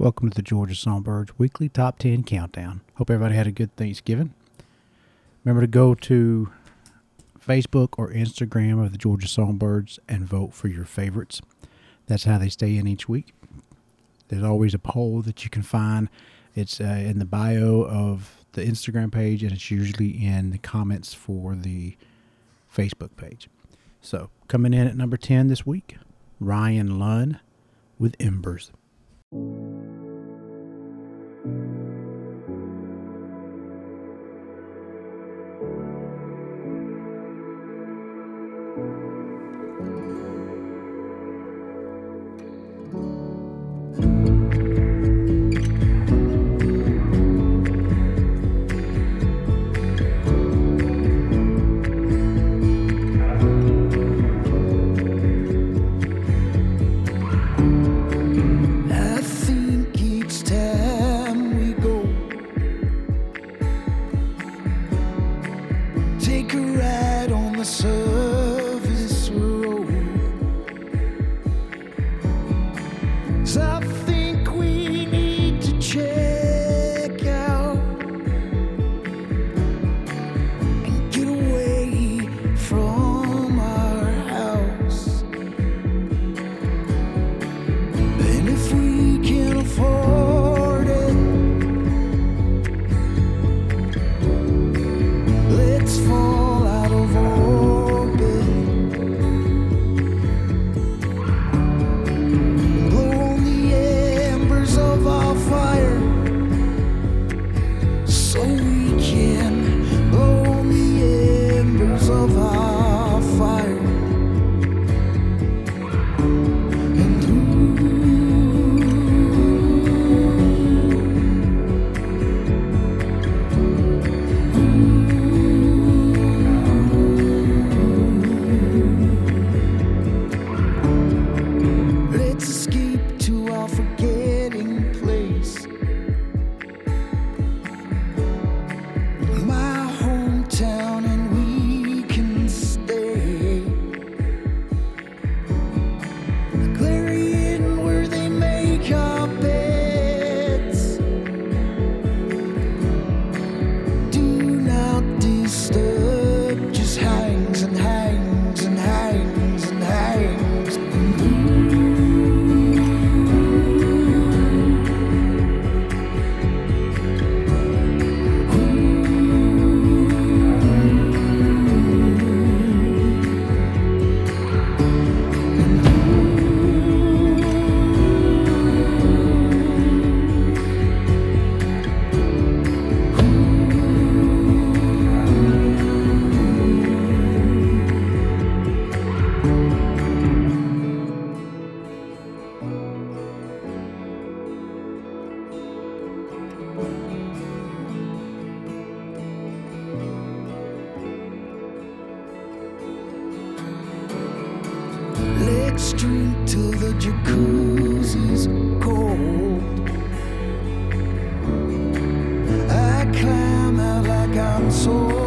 Welcome to the Georgia Songbirds Weekly Top 10 Countdown. Hope everybody had a good Thanksgiving. Remember to go to Facebook or Instagram of the Georgia Songbirds and vote for your favorites. That's how they stay in each week. There's always a poll that you can find. It's uh, in the bio of the Instagram page, and it's usually in the comments for the Facebook page. So, coming in at number 10 this week, Ryan Lunn with Embers. I climb out like.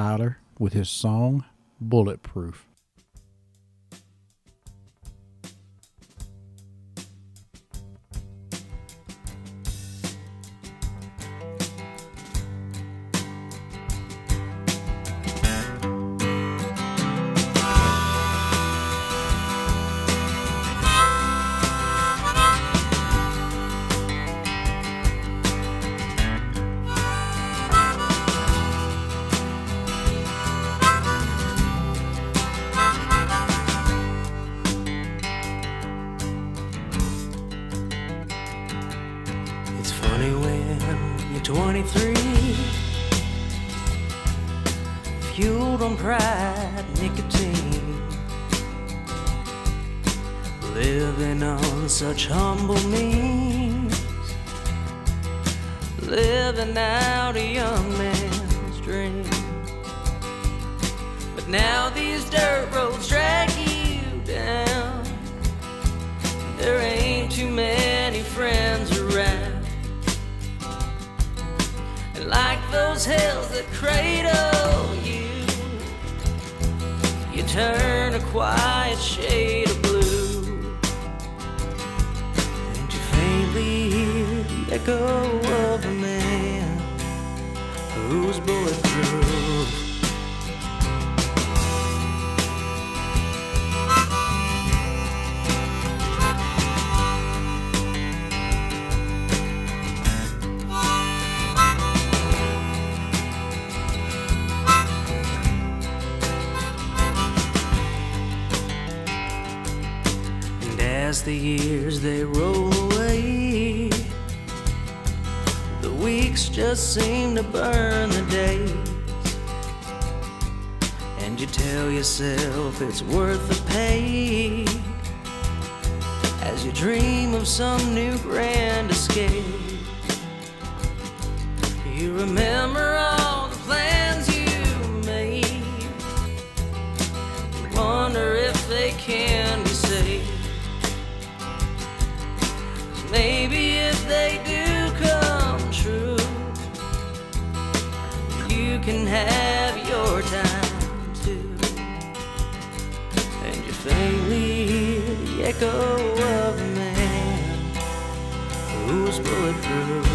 Tyler with his song Bulletproof. 23, fueled on pride, nicotine, living on such humble means, living out a young man's dream. But now these dirt roads drag you down. There ain't those hills that cradle you, you turn a quiet shade of blue. And you faintly hear the echo of a man who's bulletproof. The years they roll away, the weeks just seem to burn the days. And you tell yourself it's worth the pain as you dream of some new grand escape. You remember all echo of a man who's bulletproof.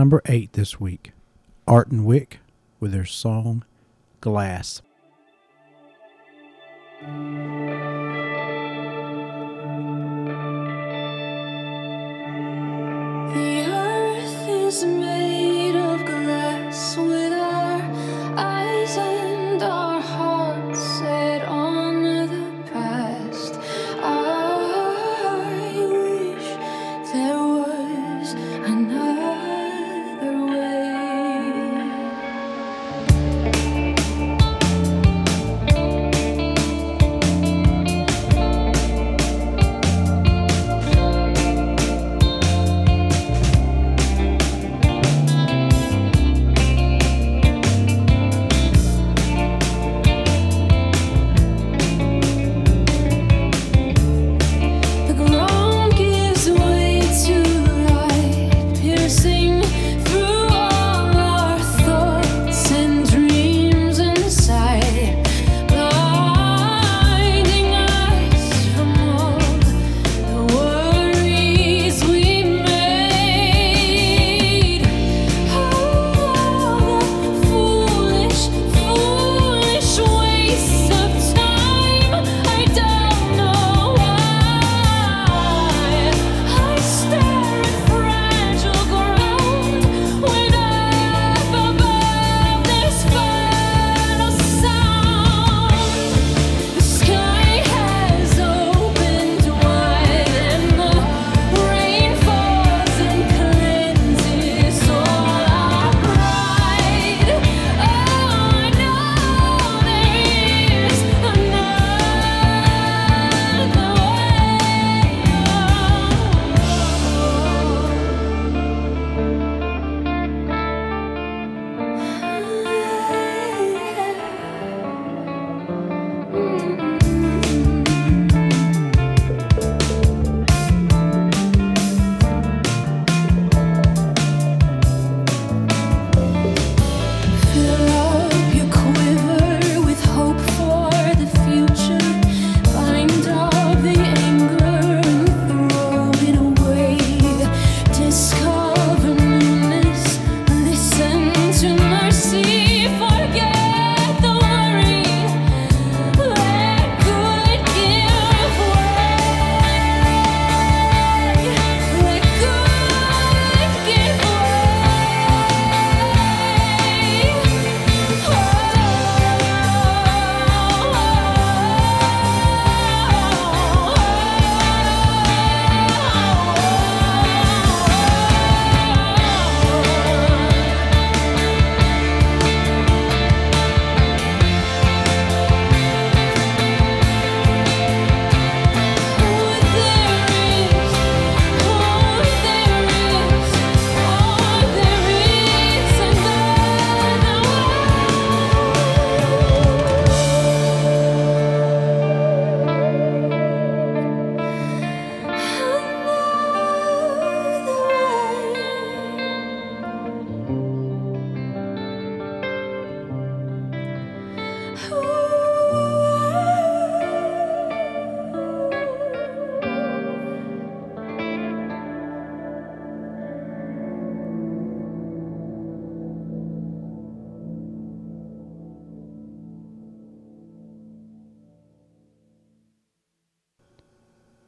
Number eight this week, Art and Wick with their song Glass. The earth is made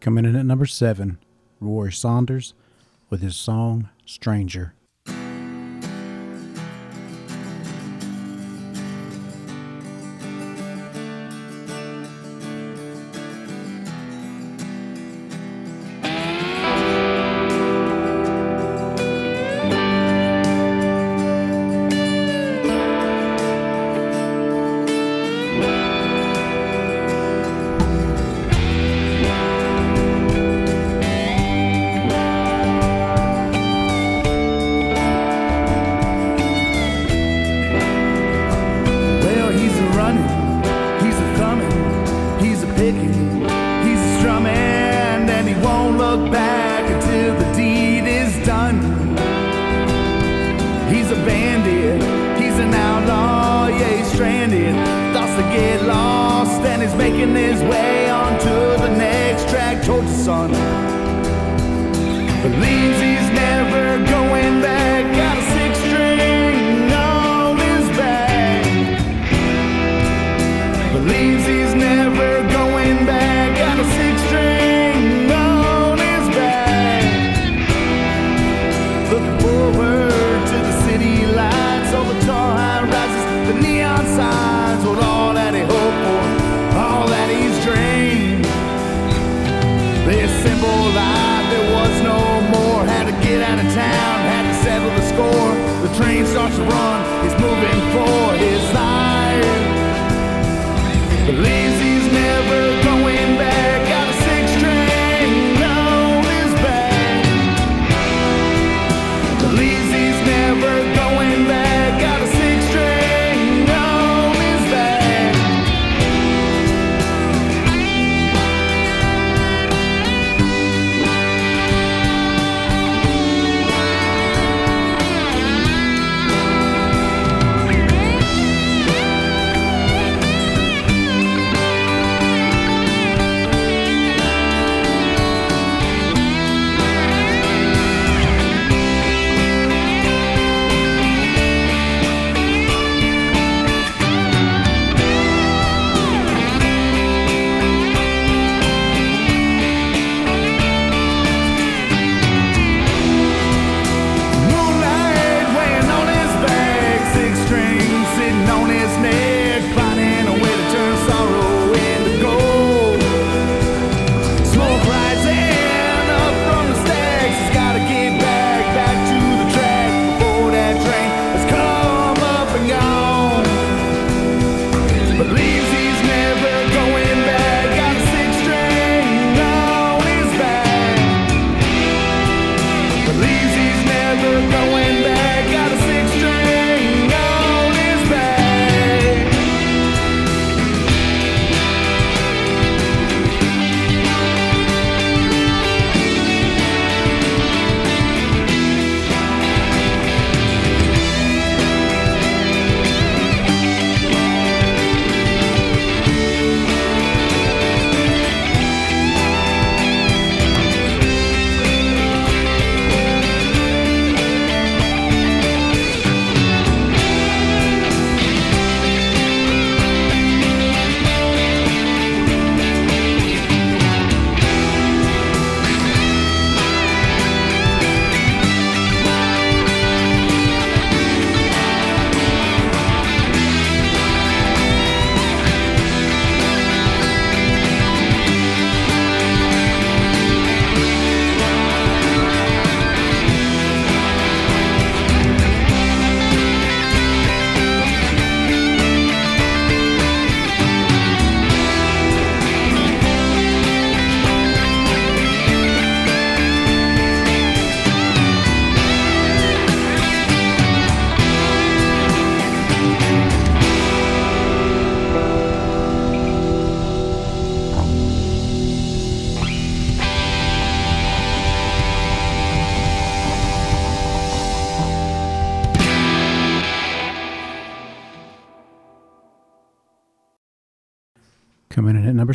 Coming in at number seven, Roy Saunders with his song Stranger.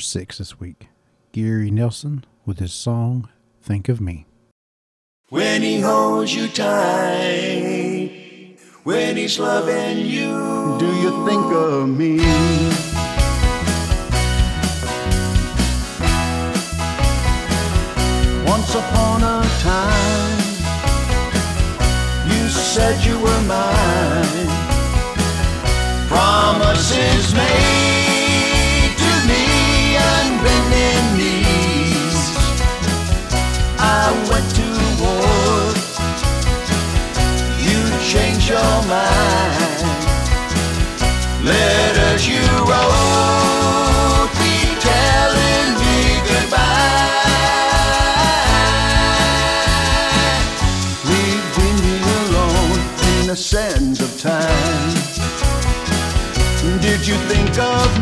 six this week Geary Nelson with his song Think of Me. When he holds you tight, when he's loving you, do you think of me? Once upon a time, you said you were mine. Promises made. of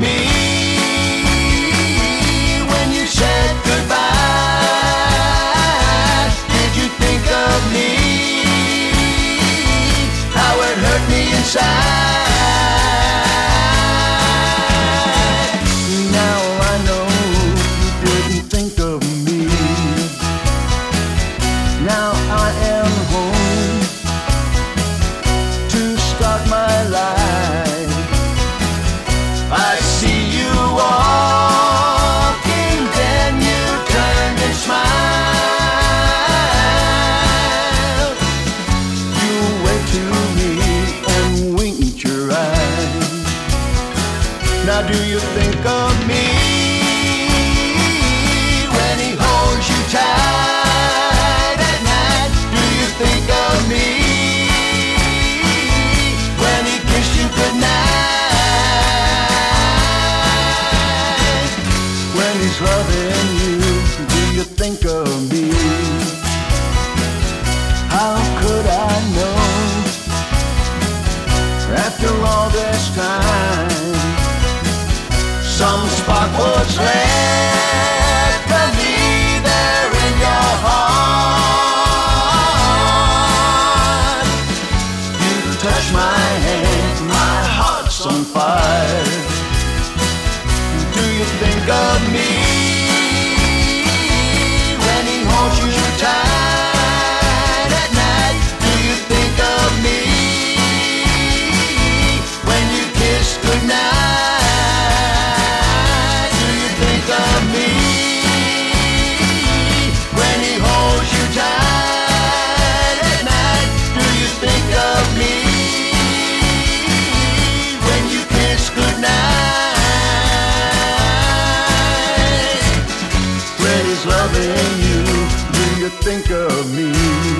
think of me.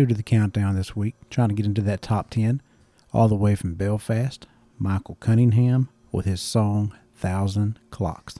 new to the countdown this week, trying to get into that top 10, all the way from Belfast, Michael Cunningham with his song Thousand Clocks.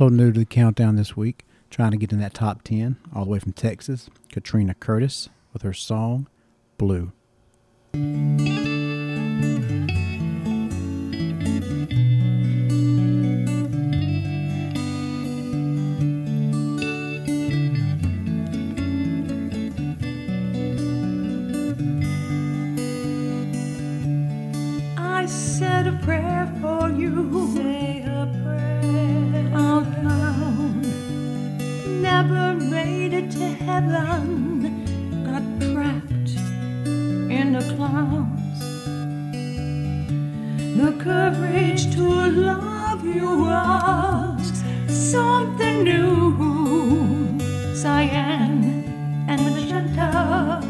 Also new to the countdown this week, trying to get in that top 10, all the way from Texas, Katrina Curtiss with her song Blue. I said a prayer for you. To heaven. Got trapped in the clouds. The courage to love you was something new. Cyan and magenta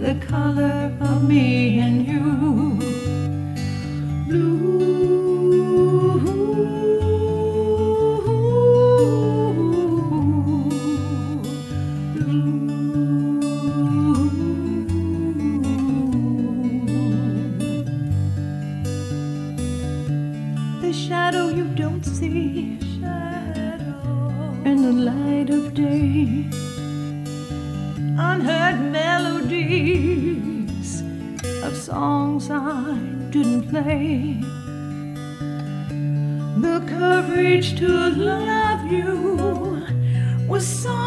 the color of me and to love you was something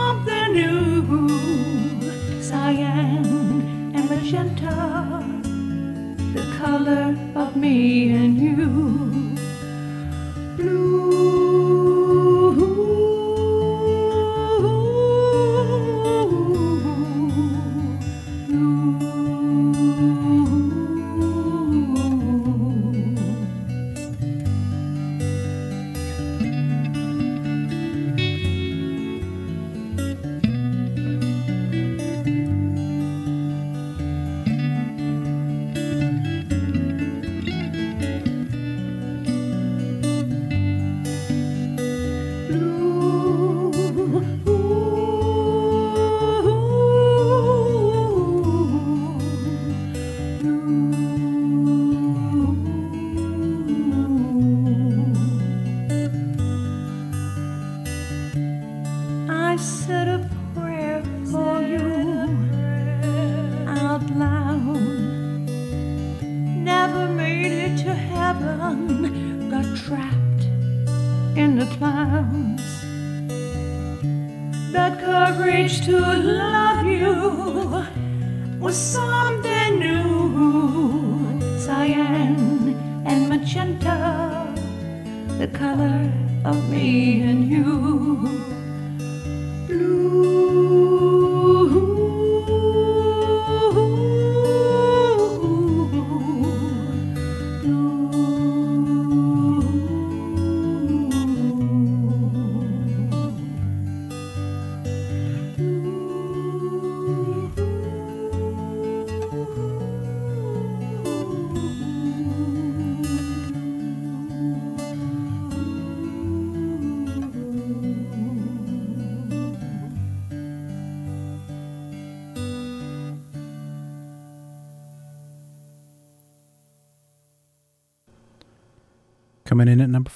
color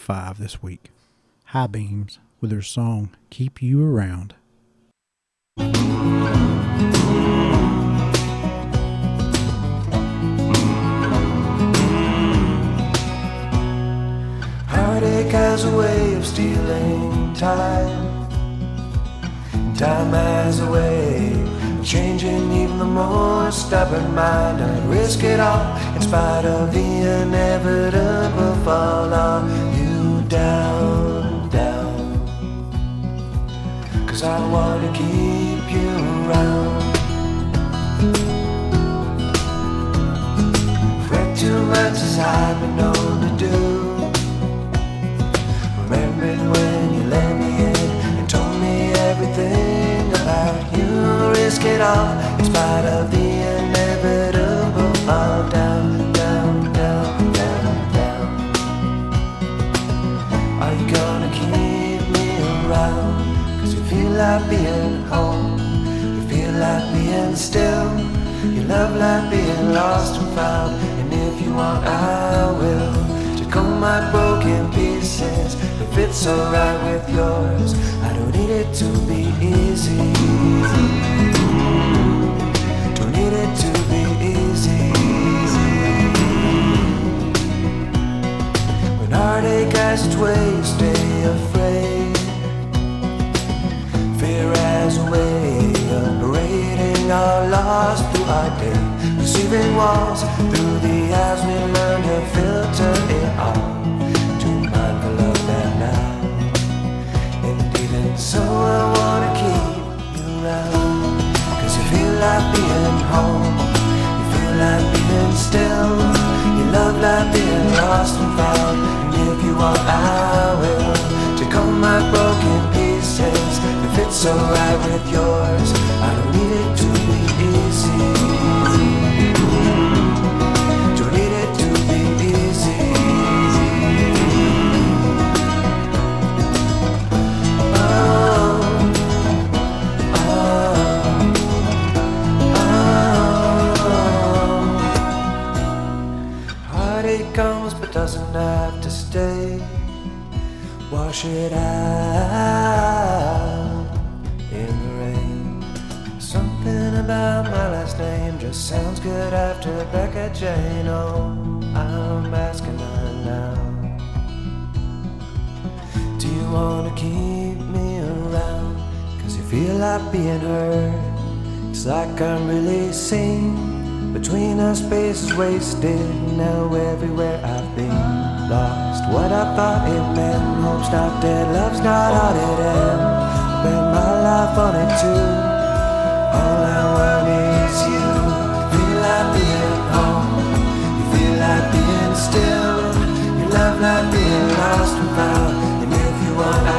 five this week, Highbeams with their song Keep You Around. Heartache has a way of stealing time. Time has a way of changing even the most stubborn mind. I'd risk it all in spite of the inevitable fall Cause I wanna keep you around. Fret too much as I've been known to do. Remembered when you let me in and told me everything about you. Risk it all in spite of the still. You love like being lost and found. And if you want, I will. To all my broken pieces If it's alright with yours. I don't need it to be easy. Don't need it to be easy. When heartache has its way, stay afraid. Fear has a way of parading our lost through our day. Receiving walls through the eyes we learn to filter it all. Too mindful of that now. And even so, I wanna keep you around. Cause you feel like being home. You feel like being still. You love like being lost and found. And if you want, I will. Take all my broken. It's so right with yours, I don't need it to be easy. Don't need it to be easy. Oh, oh, oh. Comes but doesn't have to stay. Wash it out about my last name just sounds good after Becca Jane. Oh, I'm asking her now. Do you wanna keep me around? Cause you feel like being hurt. It's like I'm really seen. Between our spaces wasted. Now everywhere I've been. Lost what I thought it meant. Hope's not dead, love's not all it ends. Bet my life on it too. Love being lost found. And if you want,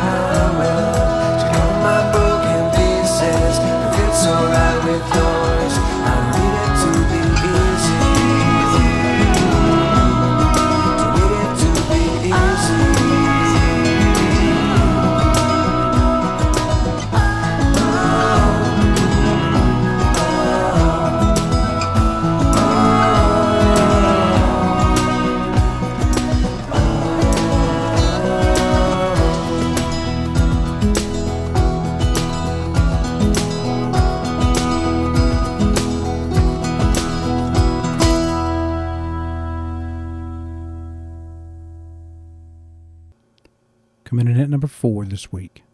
this week,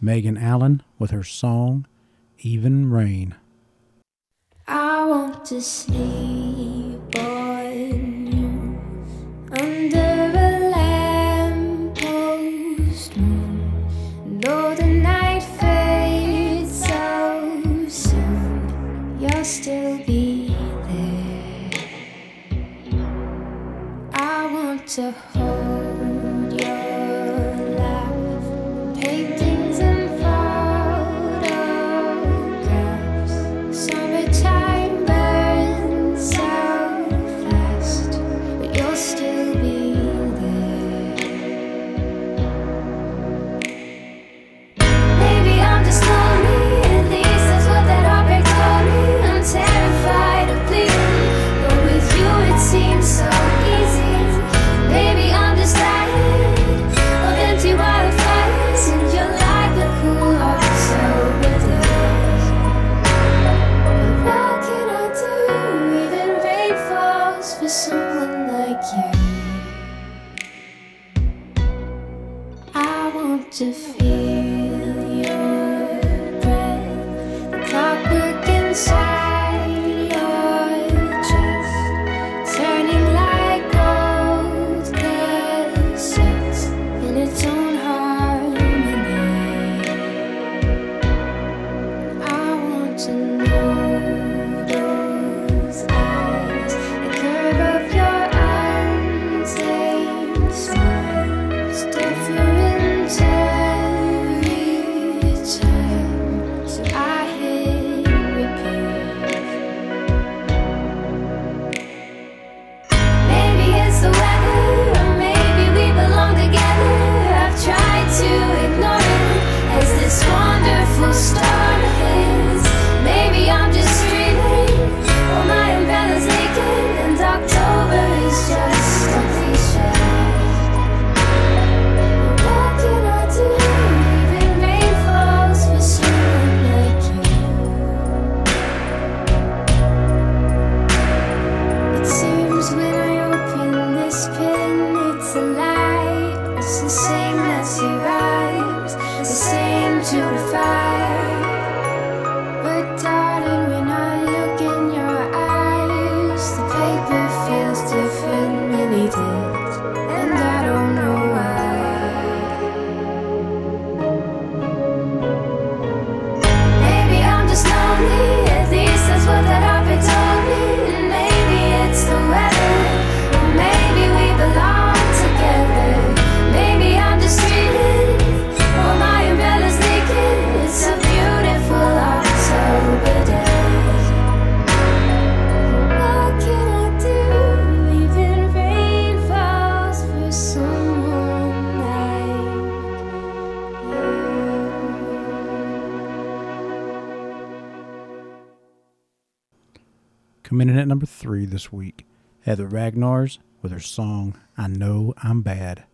Meagan Allen with her song Even Rain. I want to sleep on you under a lamppost. Though the night fades so soon, you'll still be there. I want to Ragnars with her song I Know I'm Bad.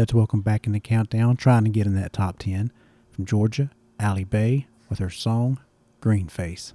Let's welcome back in the countdown, trying to get in that top 10 from Georgia, Alley Bei with her song Greenface.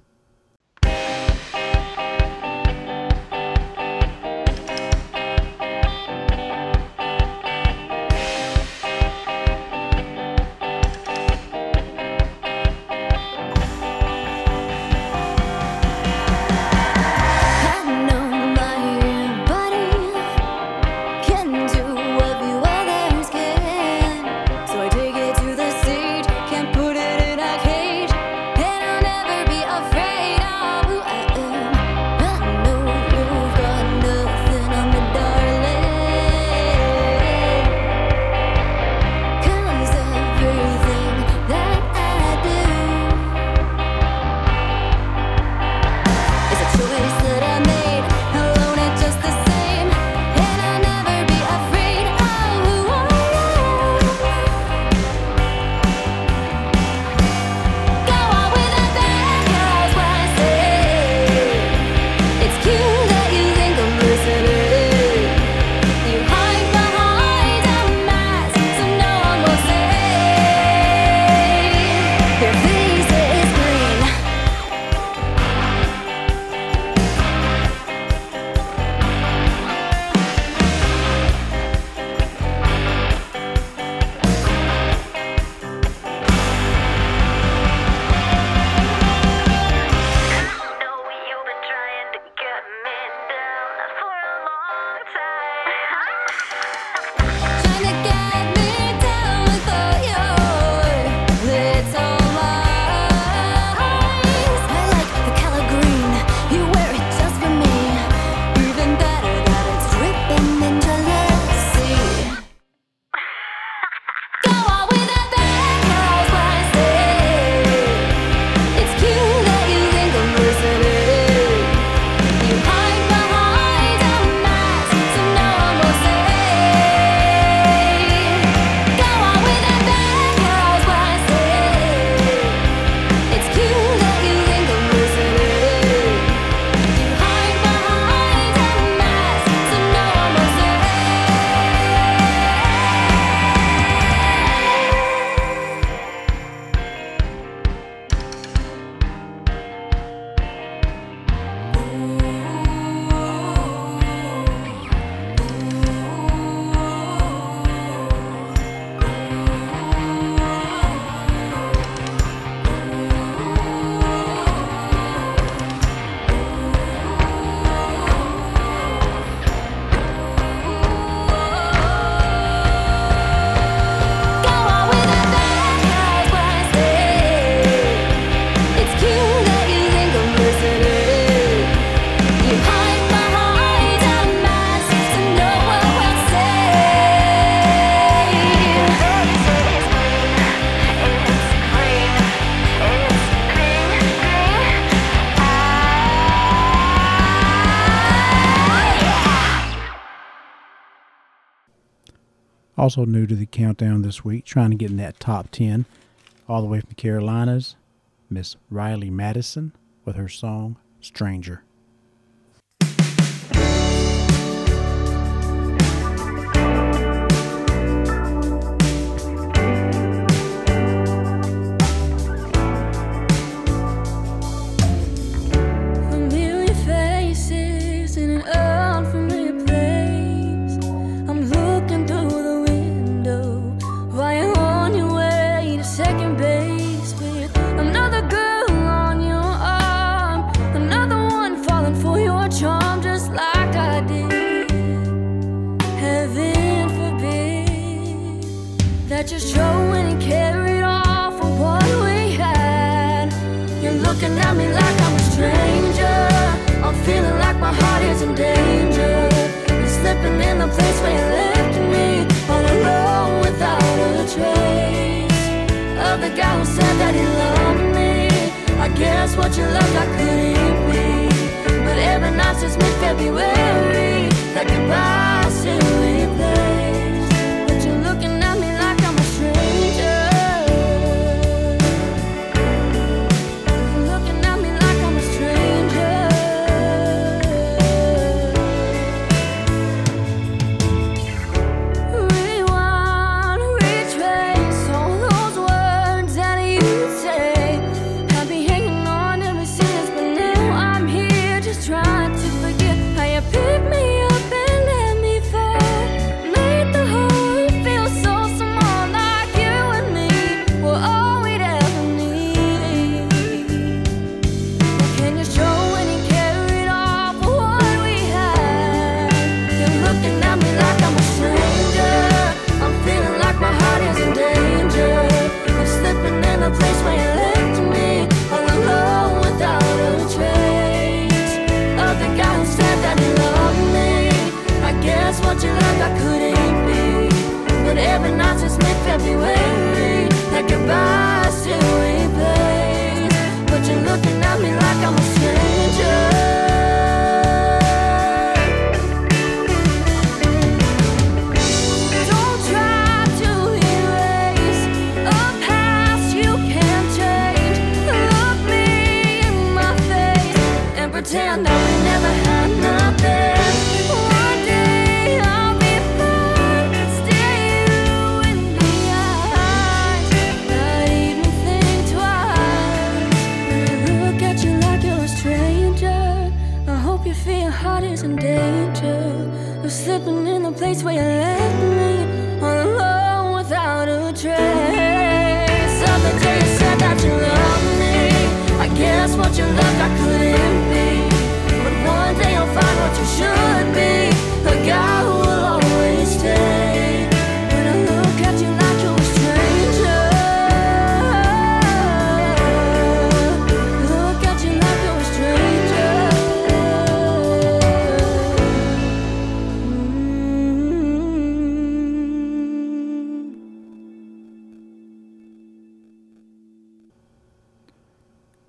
Also new to the countdown this week, trying to get in that top 10, all the way from the Carolinas, Miss Ryleigh Madison with her song Stranger. what you loved I couldn't be But every night since mid-February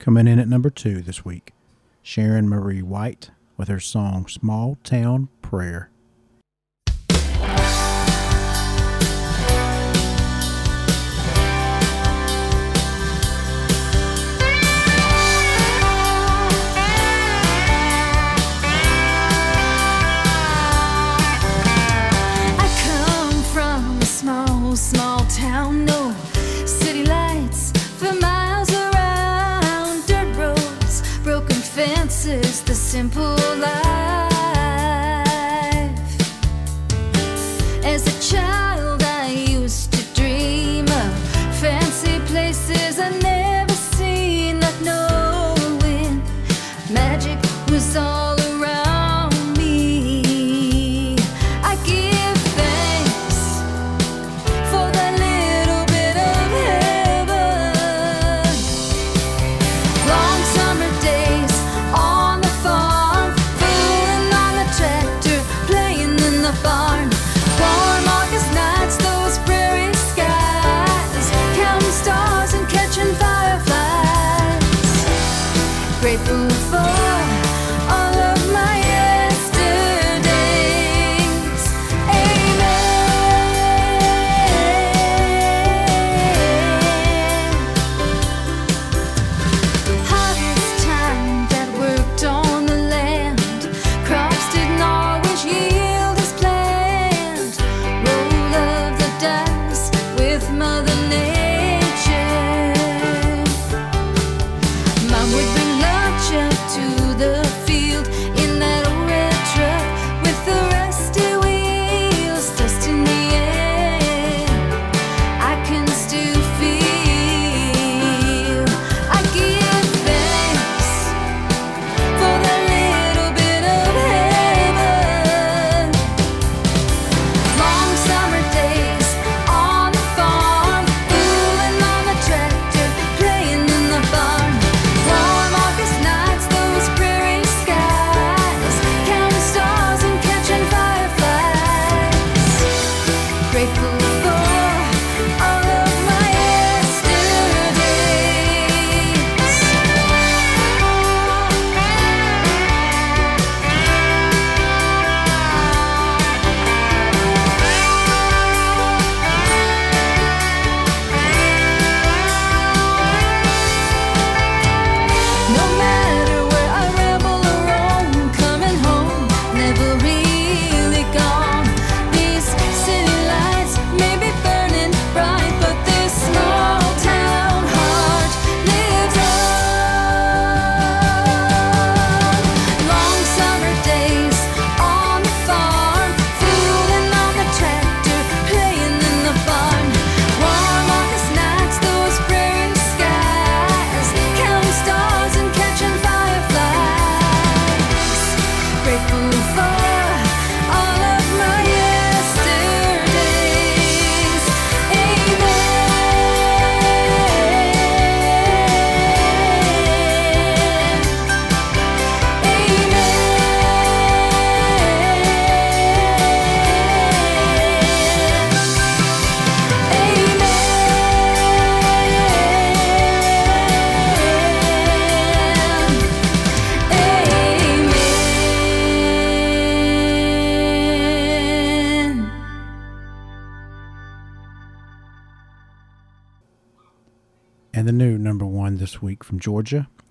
Coming in at number two this week, Sharon Marie White with her song Small Town Prayer. small simple life.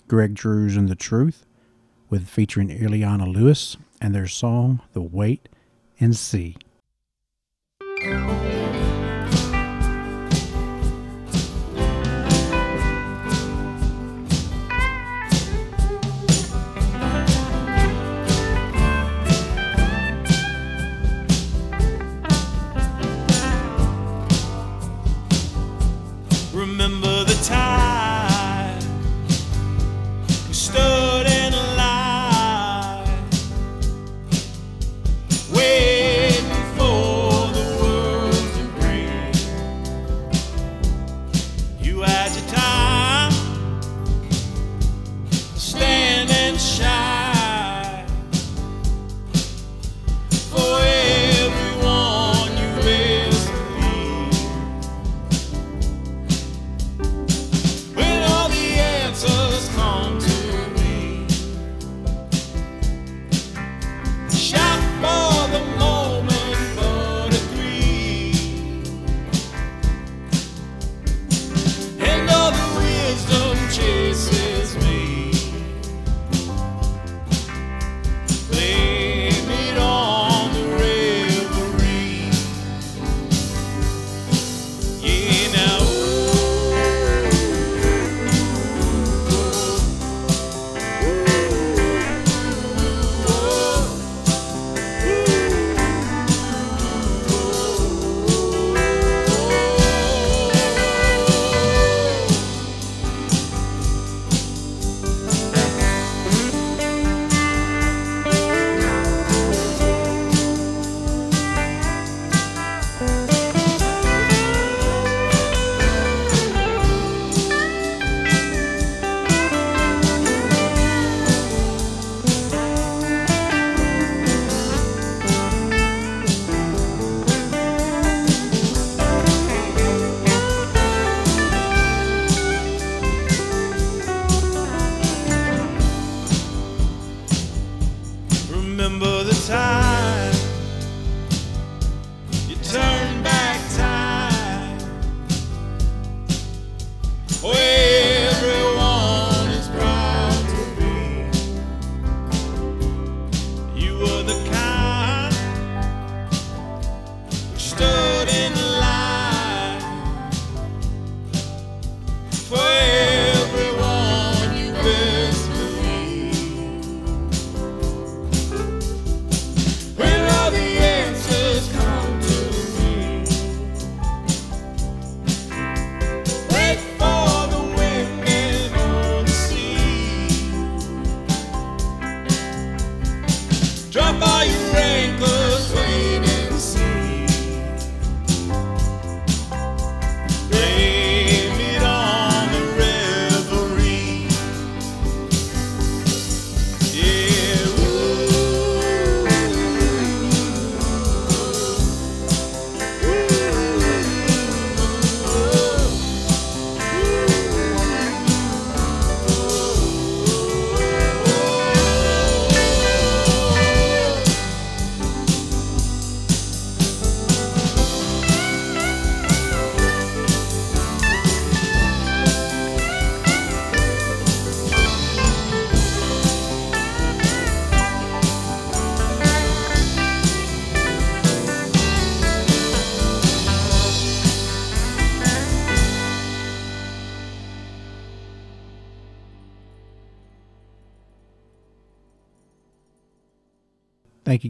Greg Drews and The Truth, with featuring Iliana Lewis and their song The Weight and Sea.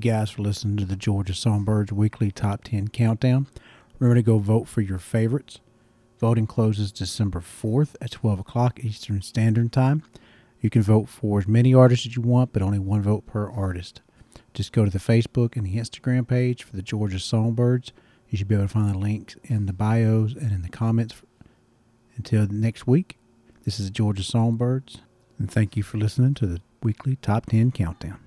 Guys for listening to the Georgia Songbirds Weekly Top 10 Countdown. Remember to go vote for your favorites. Voting closes December 4th at 12 o'clock Eastern Standard Time. You can vote for as many artists as you want, but only one vote per artist. Just go to the Facebook and the Instagram page for the Georgia Songbirds. You should be able to find the links in the bios and in the comments. Until next week, this is the Georgia Songbirds, and thank you for listening to the weekly Top 10 Countdown.